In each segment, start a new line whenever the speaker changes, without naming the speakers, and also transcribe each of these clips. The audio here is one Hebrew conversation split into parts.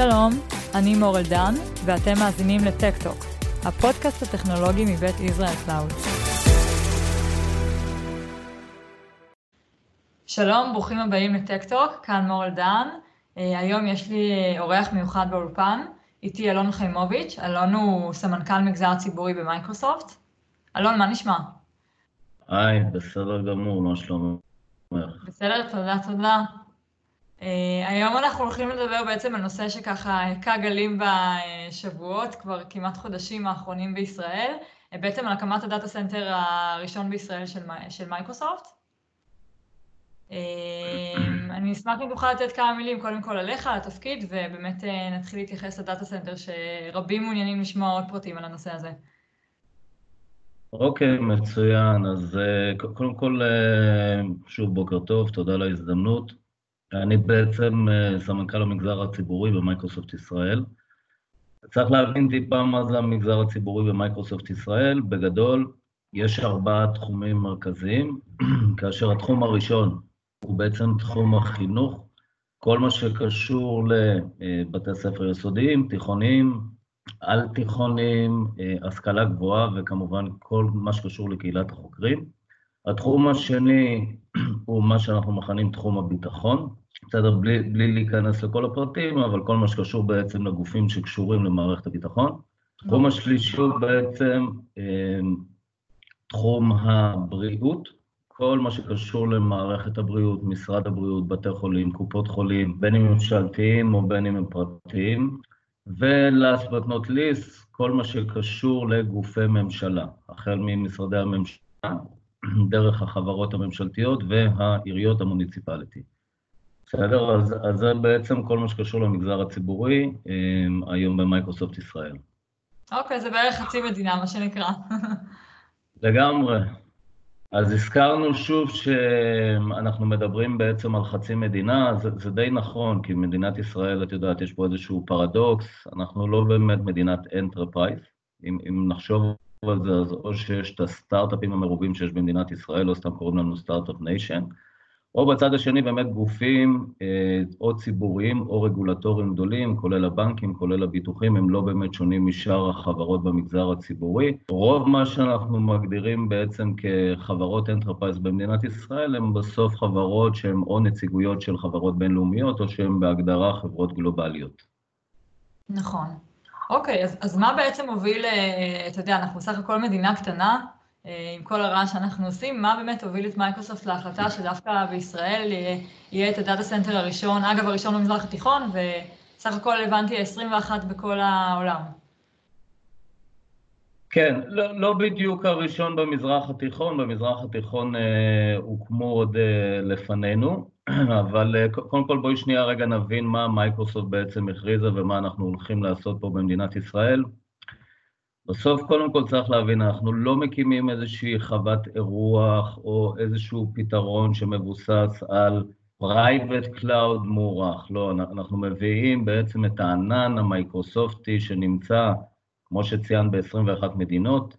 שלום, אני מורל דן, ואתם מאזינים לטק-טוק, הפודקאסט הטכנולוגי מבית ישראל קלאוד. שלום, ברוכים הבאים לטק-טוק, כאן מורל דן. אה, היום יש לי אה, אורח מיוחד באולפן, איתי אלון חיימוביץ', אלון הוא סמנכ"ל מגזר ציבורי במייקרוסופט. אלון, מה נשמע?
היי, בסדר גמור, מה שלומך?
בסדר, תודה, תודה. אה, היום אנחנו הולכים לדבר בעצם על נושא שככה הכה גלים בשבועות, כבר כמעט חודשים האחרונים בישראל, אה, בעצם על הקמת ה data center הראשון בישראל של, של מייקרוסופט. אני אשמח אם תוכל לתת כמה מילים קודם כל עליך, על התפקיד, ובאמת נתחיל להתייחס ל data center שרבים מעוניינים לשמוע עוד פרטים על הנושא הזה.
אוקיי, okay, מצוין. אז קודם כל, שוב בוקר טוב, תודה על ההזדמנות. אני בעצם אה, סמנכ"ל המגזר הציבורי במייקרוסופט ישראל. צריך להבין טיפה מה זה המגזר הציבורי במייקרוסופט ישראל. בגדול, יש ארבעה תחומים מרכזיים, כאשר התחום הראשון הוא בעצם תחום החינוך, כל מה שקשור לבתי ספר יסודיים, תיכוניים, על-תיכוניים, אה, השכלה גבוהה וכמובן כל מה שקשור לקהילת החוקרים. התחום השני הוא מה שאנחנו מכנים תחום הביטחון, בסדר, בלי, בלי להיכנס לכל הפרטים, אבל כל מה שקשור בעצם לגופים שקשורים למערכת הביטחון. תחום השלישי הוא בעצם אה, תחום הבריאות, כל מה שקשור למערכת הבריאות, משרד הבריאות, בתי חולים, קופות חולים, בין אם ממשלתיים או בין אם הם פרטיים, ו-last but not least, כל מה שקשור לגופי ממשלה, החל ממשרדי הממשלה, דרך החברות הממשלתיות והעיריות ה municipality. בסדר, אז, אז זה בעצם כל מה שקשור למגזר הציבורי אמ, היום במייקרוסופט ישראל.
אוקיי, זה בערך חצי מדינה, מה שנקרא.
לגמרי. אז הזכרנו שוב שאנחנו מדברים בעצם על חצי מדינה, זה, זה די נכון, כי מדינת ישראל, את יודעת, יש פה איזשהו פרדוקס, אנחנו לא באמת מדינת enterprise. אם, אם נחשוב על זה, אז או שיש את הסטארט-אפים המרובים שיש במדינת ישראל, או סתם קוראים לנו start-up nation, או בצד השני באמת גופים אה, או ציבוריים או רגולטוריים גדולים, כולל הבנקים, כולל הביטוחים, הם לא באמת שונים משאר החברות במגזר הציבורי. רוב מה שאנחנו מגדירים בעצם כחברות enterprise במדינת ישראל, הם בסוף חברות שהן או נציגויות של חברות בינלאומיות, או שהן בהגדרה חברות גלובליות.
נכון. אוקיי, אז, אז מה בעצם מוביל, אה, אתה יודע, אנחנו בסך הכל מדינה קטנה, אה, עם כל הרעש שאנחנו עושים, מה באמת הוביל את מייקרוסופט להחלטה שדווקא בישראל יהיה את ה data center הראשון, אגב, הראשון במזרח התיכון, וסך הכל הבנתי 21 בכל העולם.
כן, לא, לא בדיוק הראשון במזרח התיכון, במזרח התיכון אה, הוקמו עוד אה, לפנינו, אבל אה, קודם כל בואי שנייה רגע נבין מה מייקרוסופט בעצם הכריזה ומה אנחנו הולכים לעשות פה במדינת ישראל. בסוף קודם כל צריך להבין, אנחנו לא מקימים איזושהי חוות אירוח או איזשהו פתרון שמבוסס על private cloud מוערך, לא, אנחנו מביאים בעצם את הענן המייקרוסופטי שנמצא, כמו שציינת, ב-21 מדינות.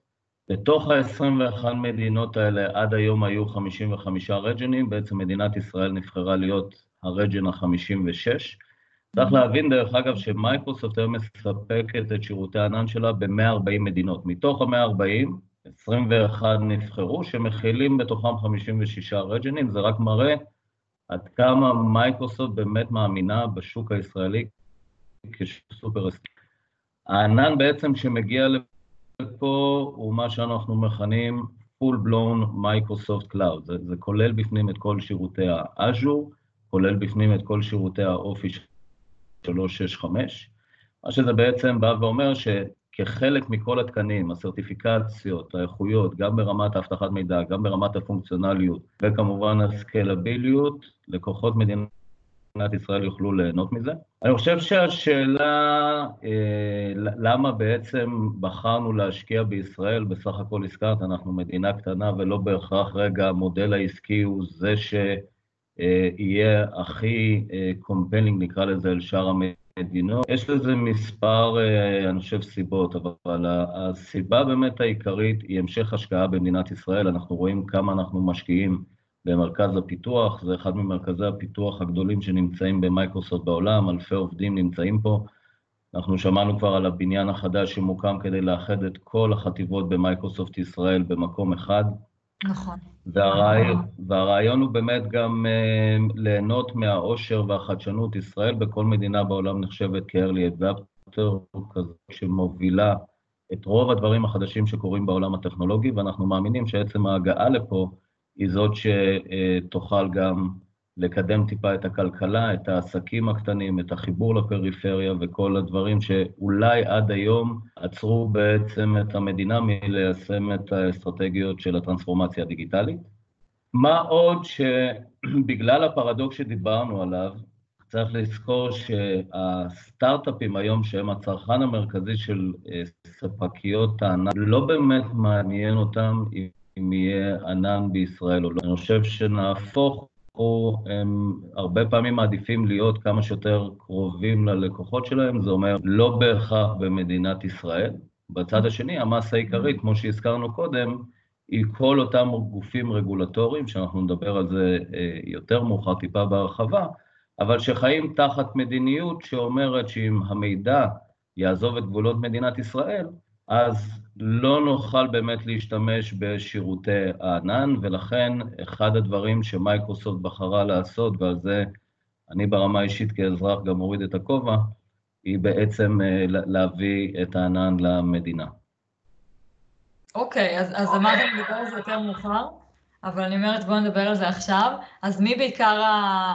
בתוך ה-21 מדינות האלה עד היום היו 55 רג'נים, בעצם מדינת ישראל נבחרה להיות הרג'ן ה-56. צריך להבין, דרך אגב, שמייקרוסופט היום מספקת את שירותי הענן שלה ב-140 מדינות. מתוך ה-140, 21 נבחרו, שמכילים בתוכם 56 region ים, זה רק מראה עד כמה מייקרוסופט באמת מאמינה בשוק הישראלי כסופר הענן בעצם שמגיע לפה הוא מה שאנחנו מכנים full blown Microsoft Cloud, זה, זה כולל בפנים את כל שירותי ה Azure, כולל בפנים את כל שירותי האופי 365, מה שזה בעצם בא ואומר שכחלק מכל התקנים, הסרטיפיקציות, האיכויות, גם ברמת האבטחת מידע, גם ברמת הפונקציונליות, וכמובן הסקלביליות, לקוחות מדינת ישראל יוכלו ליהנות מזה. אני חושב שהשאלה אה, למה בעצם בחרנו להשקיע בישראל, בסך הכל הזכרת, אנחנו מדינה קטנה ולא בהכרח רגע המודל העסקי הוא זה ש... אה, יהיה הכי compelling, אה, נקרא לזה, אל שאר המדינות. יש לזה מספר, אה, אני חושב, סיבות, אבל הסיבה באמת העיקרית היא המשך השקעה במדינת ישראל. אנחנו רואים כמה אנחנו משקיעים במרכז הפיתוח, זה אחד ממרכזי הפיתוח הגדולים שנמצאים במייקרוסופט בעולם, אלפי עובדים נמצאים פה. אנחנו שמענו כבר על הבניין החדש שמוקם כדי לאחד את כל החטיבות במייקרוסופט ישראל במקום אחד.
נכון.
והרעיון, והרעיון הוא באמת גם uh, ליהנות מהעושר והחדשנות. ישראל בכל מדינה בעולם נחשבת כ-early adapter, כזו שמובילה את רוב הדברים החדשים שקורים בעולם הטכנולוגי, ואנחנו מאמינים שעצם ההגעה לפה היא זאת שתוכל גם לקדם טיפה את הכלכלה, את העסקים הקטנים, את החיבור לפריפריה וכל הדברים שאולי עד היום עצרו בעצם את המדינה מליישם את האסטרטגיות של הטרנספורמציה הדיגיטלית. מה עוד שבגלל הפרדוקס שדיברנו עליו, צריך לזכור שהסטארט-אפים היום, שהם הצרכן המרכזי של אה, ספקיות הענן, לא באמת מעניין אותם אם יהיה ענן בישראל או לא. אני חושב שנהפוך או הם הרבה פעמים מעדיפים להיות כמה שיותר קרובים ללקוחות שלהם, זה אומר לא בהכרח במדינת ישראל. בצד השני, המסה העיקרית, כמו שהזכרנו קודם, היא כל אותם גופים רגולטוריים, שאנחנו נדבר על זה אה, יותר מאוחר טיפה בהרחבה, אבל שחיים תחת מדיניות שאומרת שאם המידע יעזוב את גבולות מדינת ישראל, אז לא נוכל באמת להשתמש בשירותי הענן, ולכן אחד הדברים שמייקרוסופט בחרה לעשות, ועל זה אני ברמה אישית כאזרח גם מוריד את הכובע, היא בעצם אה, להביא את הענן למדינה.
אוקיי, okay, אז, אז אמרתם לדבר על זה יותר מאוחר, אבל אני אומרת בואו נדבר על זה עכשיו. אז מי בעיקר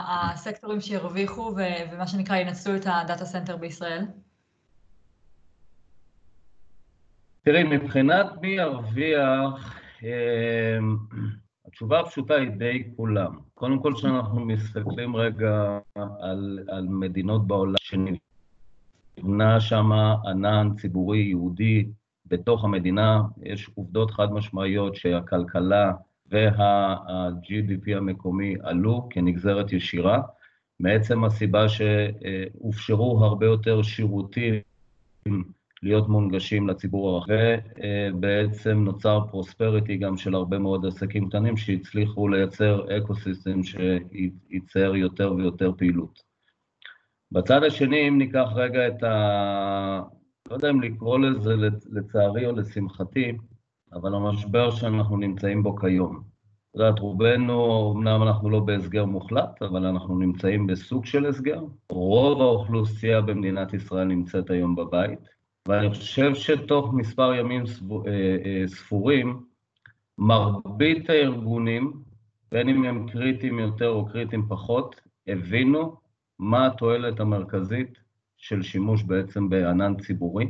הסקטורים שירוויחו ומה שנקרא ינצלו את ה data center בישראל?
תראי, מבחינת מי ירוויח, אמ, התשובה הפשוטה היא די כולם. קודם כל, כשאנחנו מסתכלים רגע על, על מדינות בעולם שנבנה שם ענן ציבורי ייעודי בתוך המדינה, יש עובדות חד משמעיות שהכלכלה וה-GDP המקומי עלו כנגזרת ישירה, מעצם הסיבה שהופשרו הרבה יותר שירותים להיות מונגשים לציבור הרחב, ובעצם נוצר prosperity גם של הרבה מאוד עסקים קטנים שהצליחו לייצר ecosystem שייצר יותר ויותר פעילות. בצד השני, אם ניקח רגע את ה... לא יודע אם לקרוא לזה לצערי או לשמחתי, אבל המשבר שאנחנו נמצאים בו כיום. את יודעת, רובנו, אמנם אנחנו לא בהסגר מוחלט, אבל אנחנו נמצאים בסוג של הסגר. רוב האוכלוסייה במדינת ישראל נמצאת היום בבית. ואני חושב שתוך מספר ימים אה, אה, ספורים, מרבית הארגונים, בין אם הם קריטיים יותר או קריטיים פחות, הבינו מה התועלת המרכזית של שימוש בעצם בענן ציבורי.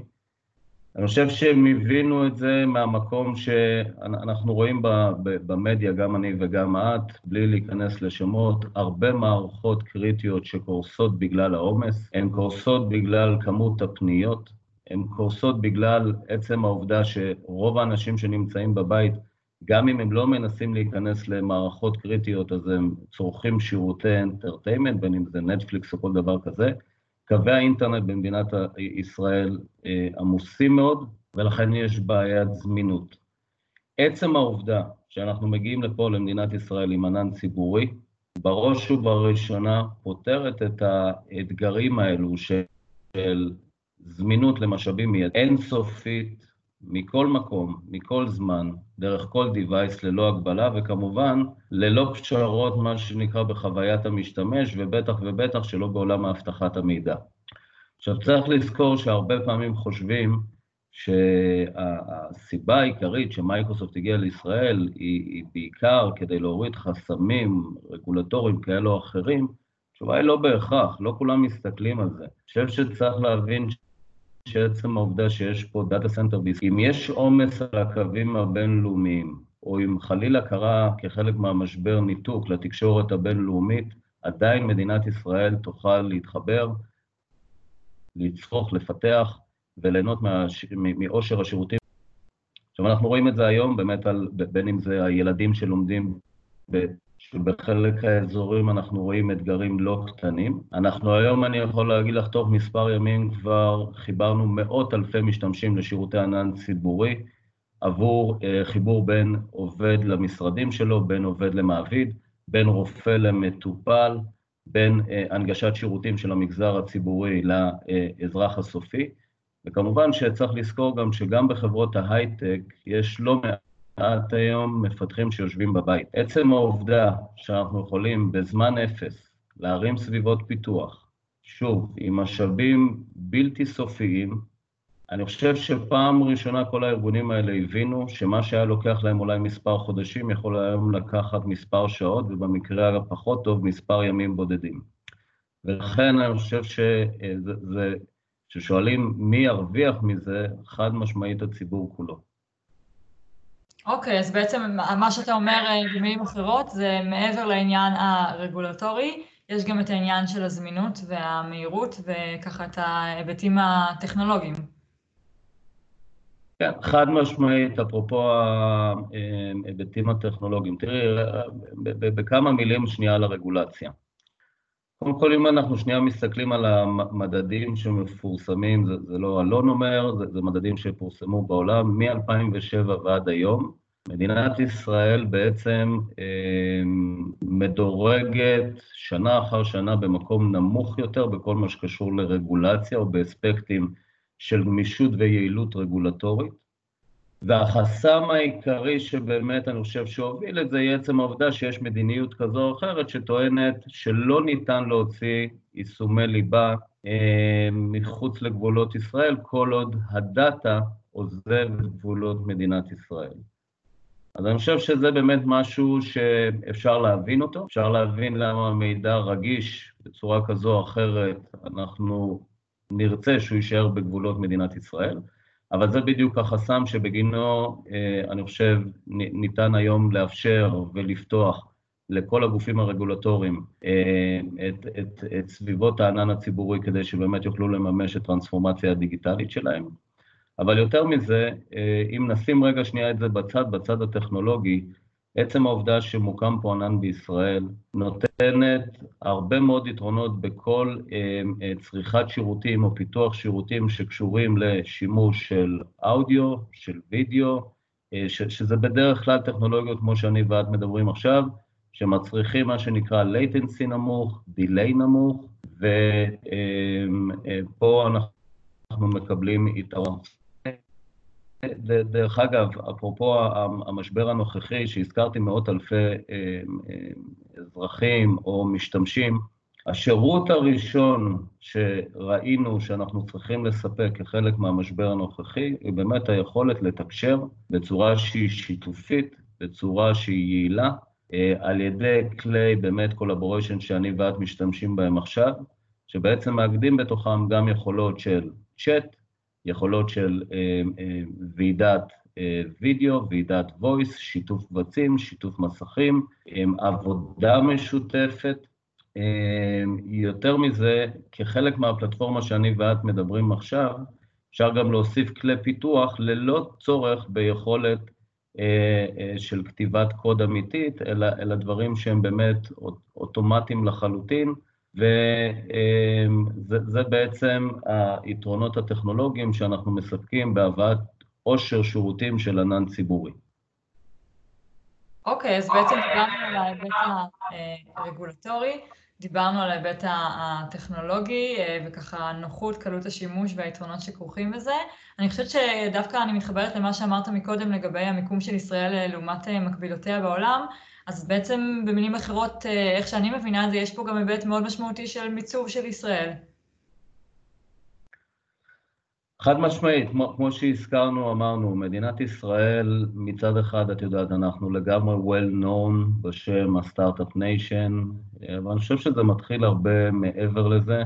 אני חושב שהם הבינו את זה מהמקום שאנחנו רואים במדיה, גם אני וגם את, בלי להיכנס לשמות, הרבה מערכות קריטיות שקורסות בגלל העומס, הן קורסות בגלל כמות הפניות, הן קורסות בגלל עצם העובדה שרוב האנשים שנמצאים בבית, גם אם הם לא מנסים להיכנס למערכות קריטיות, אז הם צורכים שירותי entertainment, בין אם זה נטפליקס או כל דבר כזה. קווי האינטרנט במדינת ישראל אה, עמוסים מאוד, ולכן יש בעיית זמינות. עצם העובדה שאנחנו מגיעים לפה, למדינת ישראל, עם ענן ציבורי, בראש ובראשונה פותרת את האתגרים האלו של זמינות למשאבים מייד אינסופית מכל מקום, מכל זמן, דרך כל device ללא הגבלה, וכמובן ללא פשרות, מה שנקרא בחוויית המשתמש, ובטח ובטח שלא בעולם האבטחת המידע. עכשיו צריך לזכור שהרבה פעמים חושבים שהסיבה העיקרית שמייקרוסופט הגיעה לישראל היא, היא בעיקר כדי להוריד חסמים רגולטוריים כאלו או אחרים, התשובה היא לא בהכרח, לא כולם מסתכלים על זה. אני חושב שצריך להבין שעצם העובדה שיש פה data center בישראל, אם יש עומס על הקווים הבינלאומיים, או אם חלילה קרה כחלק מהמשבר ניתוק לתקשורת הבינלאומית, עדיין מדינת ישראל תוכל להתחבר, לצרוך, לפתח וליהנות מעושר השירותים. עכשיו, אנחנו רואים את זה היום באמת על, בין אם זה הילדים שלומדים שבחלק האזורים אנחנו רואים אתגרים לא קטנים. אנחנו היום, אני יכול להגיד לך, תוך מספר ימים כבר חיברנו מאות אלפי משתמשים לשירותי ענן ציבורי עבור uh, חיבור בין עובד למשרדים שלו, בין עובד למעביד. בין רופא למטופל, בין הנגשת שירותים של המגזר הציבורי לאזרח הסופי, וכמובן שצריך לזכור גם שגם בחברות ההייטק יש לא מעט היום מפתחים שיושבים בבית. עצם העובדה שאנחנו יכולים בזמן אפס להרים סביבות פיתוח, שוב, עם משאבים בלתי סופיים, אני חושב שפעם ראשונה כל הארגונים האלה הבינו שמה שהיה לוקח להם אולי מספר חודשים יכול היום לקחת מספר שעות, ובמקרה הפחות טוב, מספר ימים בודדים. ולכן אני חושב שזה, כששואלים מי ירוויח מזה, חד משמעית הציבור כולו.
אוקיי, okay, אז בעצם מה שאתה אומר במילים אחרות זה מעבר לעניין הרגולטורי, יש גם את העניין של הזמינות והמהירות וככה את ההיבטים הטכנולוגיים.
כן, חד משמעית, אפרופו ההיבטים הטכנולוגיים. תראי, בכמה מילים שנייה על הרגולציה. קודם כל, אם אנחנו שנייה מסתכלים על המדדים שמפורסמים, זה, זה לא אלון אומר, זה, זה מדדים שפורסמו בעולם מ-2007 ועד היום. מדינת ישראל בעצם אה, מדורגת שנה אחר שנה במקום נמוך יותר בכל מה שקשור לרגולציה או באספקטים של גמישות ויעילות רגולטורית. והחסם העיקרי שבאמת אני חושב שהוביל את זה היא עצם העובדה שיש מדיניות כזו או אחרת שטוענת שלא ניתן להוציא יישומי ליבה אה, מחוץ לגבולות ישראל כל עוד הדאטה עוזב גבולות מדינת ישראל. אז אני חושב שזה באמת משהו שאפשר להבין אותו, אפשר להבין למה מידע רגיש בצורה כזו או אחרת, אנחנו נרצה שהוא יישאר בגבולות מדינת ישראל, אבל זה בדיוק החסם שבגינו אה, אני חושב ניתן היום לאפשר ולפתוח לכל הגופים הרגולטוריים אה, את, את, את סביבות הענן הציבורי כדי שבאמת יוכלו לממש את טרנספורמציה הדיגיטלית שלהם. אבל יותר מזה, אה, אם נשים רגע שנייה את זה בצד, בצד הטכנולוגי, עצם העובדה שמוקם פה ענן בישראל נותנת הרבה מאוד יתרונות בכל אה, אה, צריכת שירותים או פיתוח שירותים שקשורים לשימוש של אודיו, של וידאו, שזה בדרך כלל טכנולוגיות כמו שאני ואת מדברים עכשיו, שמצריכים מה שנקרא latency נמוך, delay נמוך, ופה אנחנו מקבלים יתרון. דרך אגב, אפרופו המשבר הנוכחי, שהזכרתי מאות אלפי אה, אזרחים או משתמשים, השירות הראשון שראינו שאנחנו צריכים לספק כחלק מהמשבר הנוכחי, היא באמת היכולת לתקשר בצורה שהיא שיתופית, בצורה שהיא יעילה, אה, על ידי כלי באמת קולבוריישן שאני ואת משתמשים בהם עכשיו, שבעצם מאגדים בתוכם גם יכולות של צ'אט, יכולות של אה, אה, ועידת אה, וידאו, ועידת voice, שיתוף קבצים, שיתוף מסכים, עבודה משותפת. יותר מזה, כחלק מהפלטפורמה שאני ואת מדברים עכשיו, אפשר גם להוסיף כלי פיתוח ללא צורך ביכולת של כתיבת קוד אמיתית, אלא, אלא דברים שהם באמת אוטומטיים לחלוטין, וזה בעצם היתרונות הטכנולוגיים שאנחנו מספקים בהבאת עושר שירותים של ענן ציבורי.
אוקיי, okay, אז בעצם דיברנו על ההיבט הרגולטורי, דיברנו על ההיבט הטכנולוגי אה, וככה נוחות, קלות השימוש והיתרונות שכרוכים בזה. אני חושבת שדווקא אני מתחברת למה שאמרת מקודם לגבי המיקום של ישראל אה, לעומת אה, מקבילותיה בעולם. אז בעצם במילים אחרות, אה, איך שאני מבינה את זה, יש פה גם היבט מאוד משמעותי של מיצוב של ישראל.
חד משמעית, כמו, כמו שהזכרנו, אמרנו, מדינת ישראל, מצד אחד, את יודעת, אנחנו לגמרי well known בשם ה start-up nation, אבל אני חושב שזה מתחיל הרבה מעבר לזה.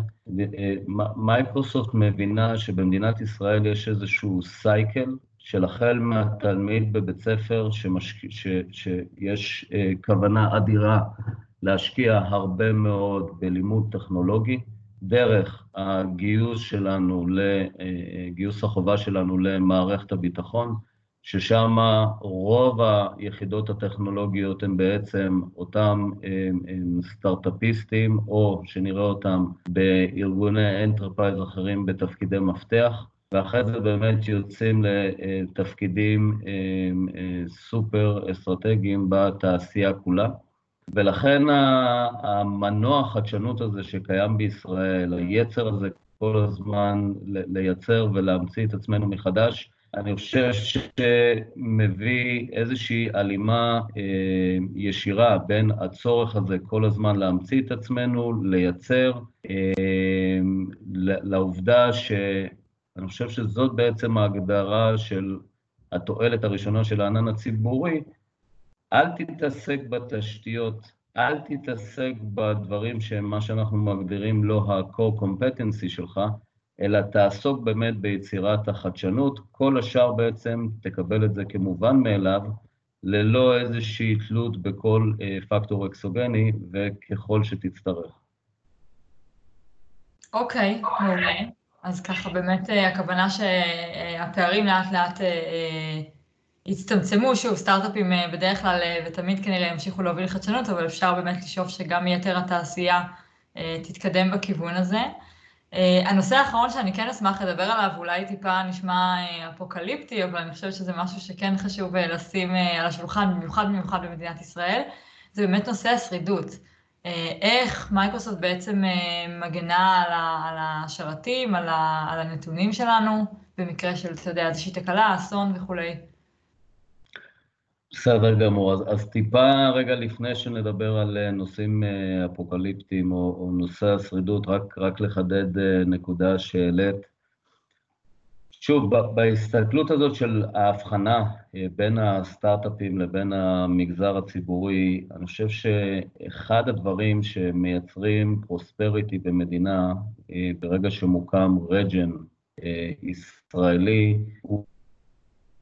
אה, מייקרוסופט מבינה שבמדינת ישראל יש איזשהו cycle של החל מהתלמיד בבית ספר שמשק... ש... שיש אה, כוונה אדירה להשקיע הרבה מאוד בלימוד טכנולוגי, דרך הגיוס שלנו, אה, גיוס החובה שלנו למערכת הביטחון, ששם רוב היחידות הטכנולוגיות הן בעצם אותם אה, סטארט-אפיסטים, או שנראה אותם בארגוני enterprise אחרים בתפקידי מפתח. ואחרי זה באמת יוצאים לתפקידים אה, אה, סופר אסטרטגיים בתעשייה כולה. ולכן המנוע החדשנות הזה שקיים בישראל, היצר הזה כל הזמן לייצר ולהמציא את עצמנו מחדש, אני חושב שמביא איזושהי הלימה אה, ישירה בין הצורך הזה כל הזמן להמציא את עצמנו, לייצר, לעובדה שאני חושב שזאת בעצם ההגדרה של התועלת הראשונה של הענן הציבורי, אל תתעסק בתשתיות, אל תתעסק בדברים שהם מה שאנחנו מגדירים לא ה-core competency שלך, אלא תעסוק באמת ביצירת החדשנות, כל השאר בעצם תקבל את זה כמובן מאליו, ללא איזושהי תלות בכל אה, פקטור אקסוגני וככל שתצטרך.
אוקיי, okay, מעולה. אז ככה באמת אה, הכוונה שהפערים לאט לאט אה, יצטמצמו, שוב, סטארט-אפים בדרך כלל ותמיד כנראה ימשיכו להוביל חדשנות, אבל אפשר באמת לשאוף שגם יתר התעשייה תתקדם בכיוון הזה. הנושא האחרון שאני כן אשמח לדבר עליו, אולי טיפה נשמע אפוקליפטי, אבל אני חושבת שזה משהו שכן חשוב לשים על השולחן, במיוחד במיוחד במדינת ישראל, זה באמת נושא השרידות. אה, איך מייקרוסופט בעצם אה, מגנה על, השרתים, על, הנתונים שלנו, במקרה של, אתה יודע, איזושהי תקלה, אסון וכולי.
בסדר גמור, אז, אז טיפה רגע לפני שנדבר על אה, נושאים אה, אפוקליפטיים או, או נושא השרידות, רק, רק לחדד אה, נקודה שהעלית. שוב, בהסתכלות הזאת של ההבחנה בין הסטארט-אפים לבין המגזר הציבורי, אני חושב שאחד הדברים שמייצרים פרוספריטי במדינה, ברגע שמוקם region ישראלי, הוא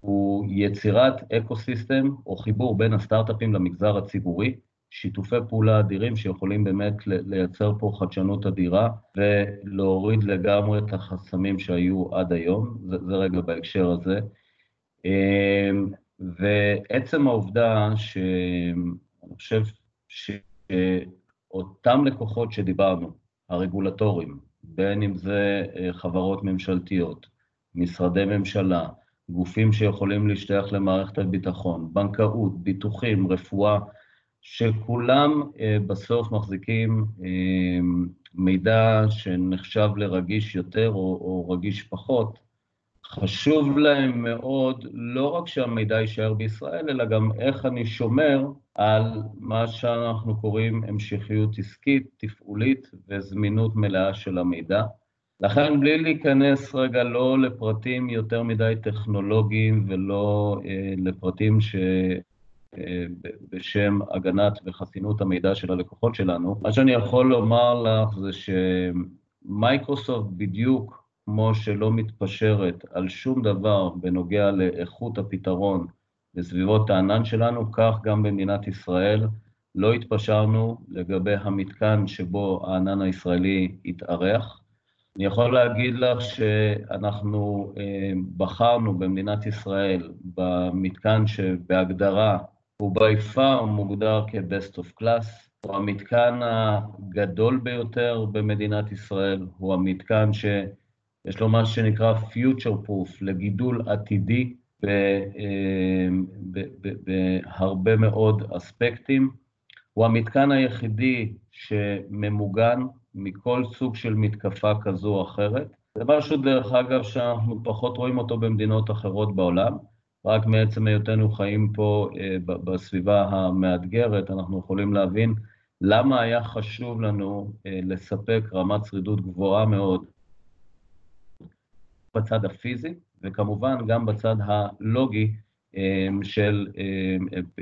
הוא יצירת אקו-סיסטם או חיבור בין הסטארט-אפים למגזר הציבורי, שיתופי פעולה אדירים שיכולים באמת לייצר פה חדשנות אדירה ולהוריד לגמרי את החסמים שהיו עד היום, זה, זה רגע בהקשר הזה. אמ, ועצם העובדה שאני חושב שאותם לקוחות שדיברנו, הרגולטורים, בין אם זה אה, חברות ממשלתיות, משרדי ממשלה, גופים שיכולים להשתייך למערכת הביטחון, בנקאות, ביטוחים, רפואה, שכולם אה, בסוף מחזיקים אה, מידע שנחשב לרגיש יותר או, או רגיש פחות. חשוב להם מאוד לא רק שהמידע יישאר בישראל, אלא גם איך אני שומר על מה שאנחנו קוראים המשכיות עסקית, תפעולית וזמינות מלאה של המידע. לכן בלי להיכנס רגע לא לפרטים יותר מדי טכנולוגיים ולא אה, לפרטים ש... בשם הגנת וחסינות המידע של הלקוחות שלנו, מה שאני יכול לומר לך זה שמייקרוסופט בדיוק כמו שלא מתפשרת על שום דבר בנוגע לאיכות הפתרון בסביבות הענן שלנו, כך גם במדינת ישראל לא התפשרנו לגבי המתקן שבו הענן הישראלי התארח. אני יכול להגיד לך שאנחנו אה, בחרנו במדינת ישראל במתקן שבהגדרה הוא by far מוגדר כ-best of class, הוא המתקן הגדול ביותר במדינת ישראל, הוא המתקן שיש לו מה שנקרא future proof לגידול עתידי אה, בהרבה מאוד אספקטים, הוא המתקן היחידי שממוגן מכל סוג של מתקפה כזו או אחרת. זה משהו, דרך אגב, שאנחנו פחות רואים אותו במדינות אחרות בעולם, רק מעצם היותנו חיים פה אה, בסביבה המאתגרת, אנחנו יכולים להבין למה היה חשוב לנו אה, לספק רמת שרידות גבוהה מאוד בצד הפיזי, וכמובן גם בצד הלוגי אה, של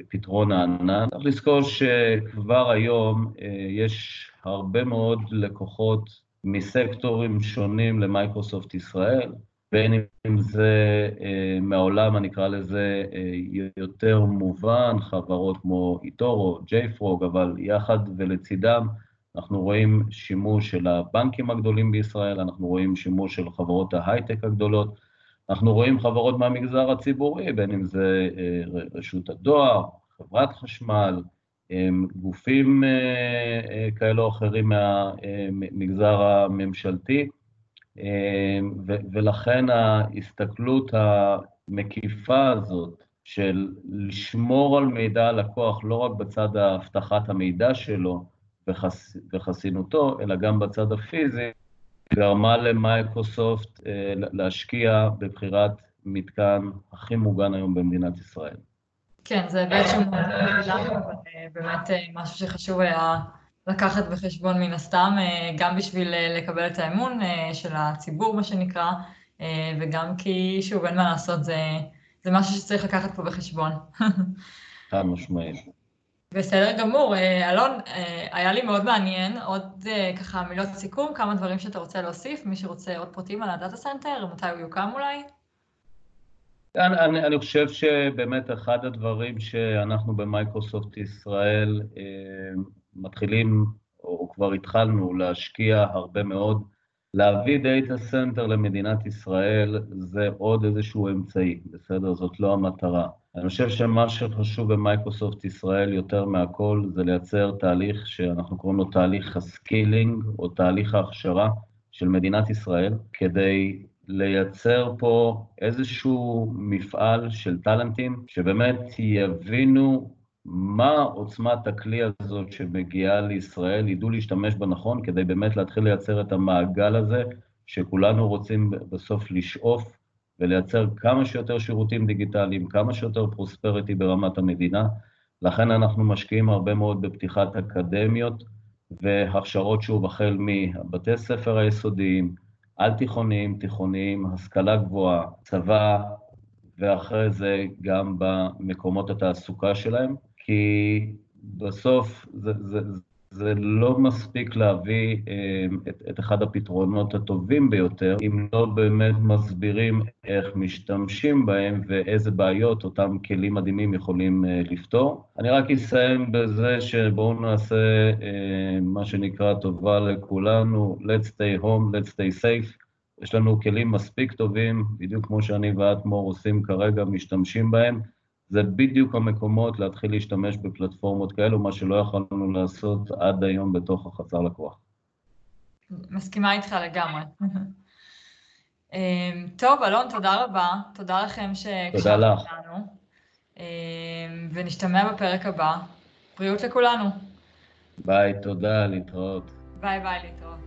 פתרון הענן. צריך לזכור שכבר היום יש הרבה מאוד לקוחות מסקטורים שונים למייקרוסופט ישראל, בין אם זה אה, מהעולם, אני אקרא לזה אה, יותר מובן, חברות כמו איטורו, ג'ייפרוג, אבל יחד ולצידם אנחנו רואים שימוש של הבנקים הגדולים בישראל, אנחנו רואים שימוש של חברות ההייטק הגדולות, אנחנו רואים חברות מהמגזר הציבורי, בין אם זה אה, רשות הדואר, חברת חשמל, גופים כאלו או אחרים מהמגזר הממשלתי, ולכן ההסתכלות המקיפה הזאת של לשמור על מידע הלקוח לא רק בצד האבטחת המידע שלו וחס, וחסינותו, אלא גם בצד הפיזי, גרמה למייקרוסופט אה, להשקיע בבחירת מתקן הכי מוגן היום במדינת ישראל.
כן, זה היבט באמת אה, משהו שחשוב היה לקחת בחשבון מן הסתם, אה, גם בשביל לקבל את האמון של הציבור, מה שנקרא, וגם כי, שוב, אין מה לעשות, זה, זה משהו שצריך לקחת פה בחשבון.
חד משמעית.
בסדר גמור. אלון, היה לי מאוד מעניין, עוד ככה מילות סיכום, כמה דברים שאתה רוצה להוסיף, מי שרוצה עוד פרטים על ה data center, מתי הוא יוקם אולי?
אני, אני, אני חושב שבאמת אחד הדברים שאנחנו במייקרוסופט ישראל אה, מתחילים, או כבר התחלנו להשקיע הרבה מאוד, להביא data center למדינת ישראל זה עוד איזשהו אמצעי, בסדר? זאת לא המטרה. אני חושב שמה שחשוב במייקרוסופט ישראל יותר מהכל זה לייצר תהליך שאנחנו קוראים לו תהליך ה skilling או תהליך ההכשרה של מדינת ישראל, כדי לייצר פה איזשהו מפעל של טאלנטים, שבאמת יבינו מה עוצמת הכלי הזאת שמגיעה לישראל, ידעו להשתמש בה נכון, כדי באמת להתחיל לייצר את המעגל הזה, שכולנו רוצים בסוף לשאוף ולייצר כמה שיותר שירותים דיגיטליים, כמה שיותר פרוספריטי ברמת המדינה. לכן אנחנו משקיעים הרבה מאוד בפתיחת אקדמיות והכשרות שוב החל מבתי ספר היסודיים, על תיכוניים, תיכוניים, השכלה גבוהה, צבא, ואחרי זה גם במקומות התעסוקה שלהם, כי בסוף זה, זה, זה לא מספיק להביא אה, את, את אחד הפתרונות הטובים ביותר, אם לא באמת מסבירים איך משתמשים בהם ואיזה בעיות אותם כלים מדהימים יכולים אה, לפתור. אני רק אסיים בזה שבואו נעשה אה, מה שנקרא טובה לכולנו, let's stay home, let's stay safe. יש לנו כלים מספיק טובים, בדיוק כמו שאני ואת מור עושים כרגע, משתמשים בהם. זה בדיוק המקומות להתחיל להשתמש בפלטפורמות כאלו, מה שלא יכולנו לעשות עד היום בתוך החצר לקוח.
מסכימה איתך לגמרי. אמ, טוב, אלון, תודה רבה. תודה לכם
שהקשבתם לנו.
אמ, ונשתמע בפרק הבא. בריאות לכולנו.
ביי, תודה, להתראות.
ביי ביי, להתראות.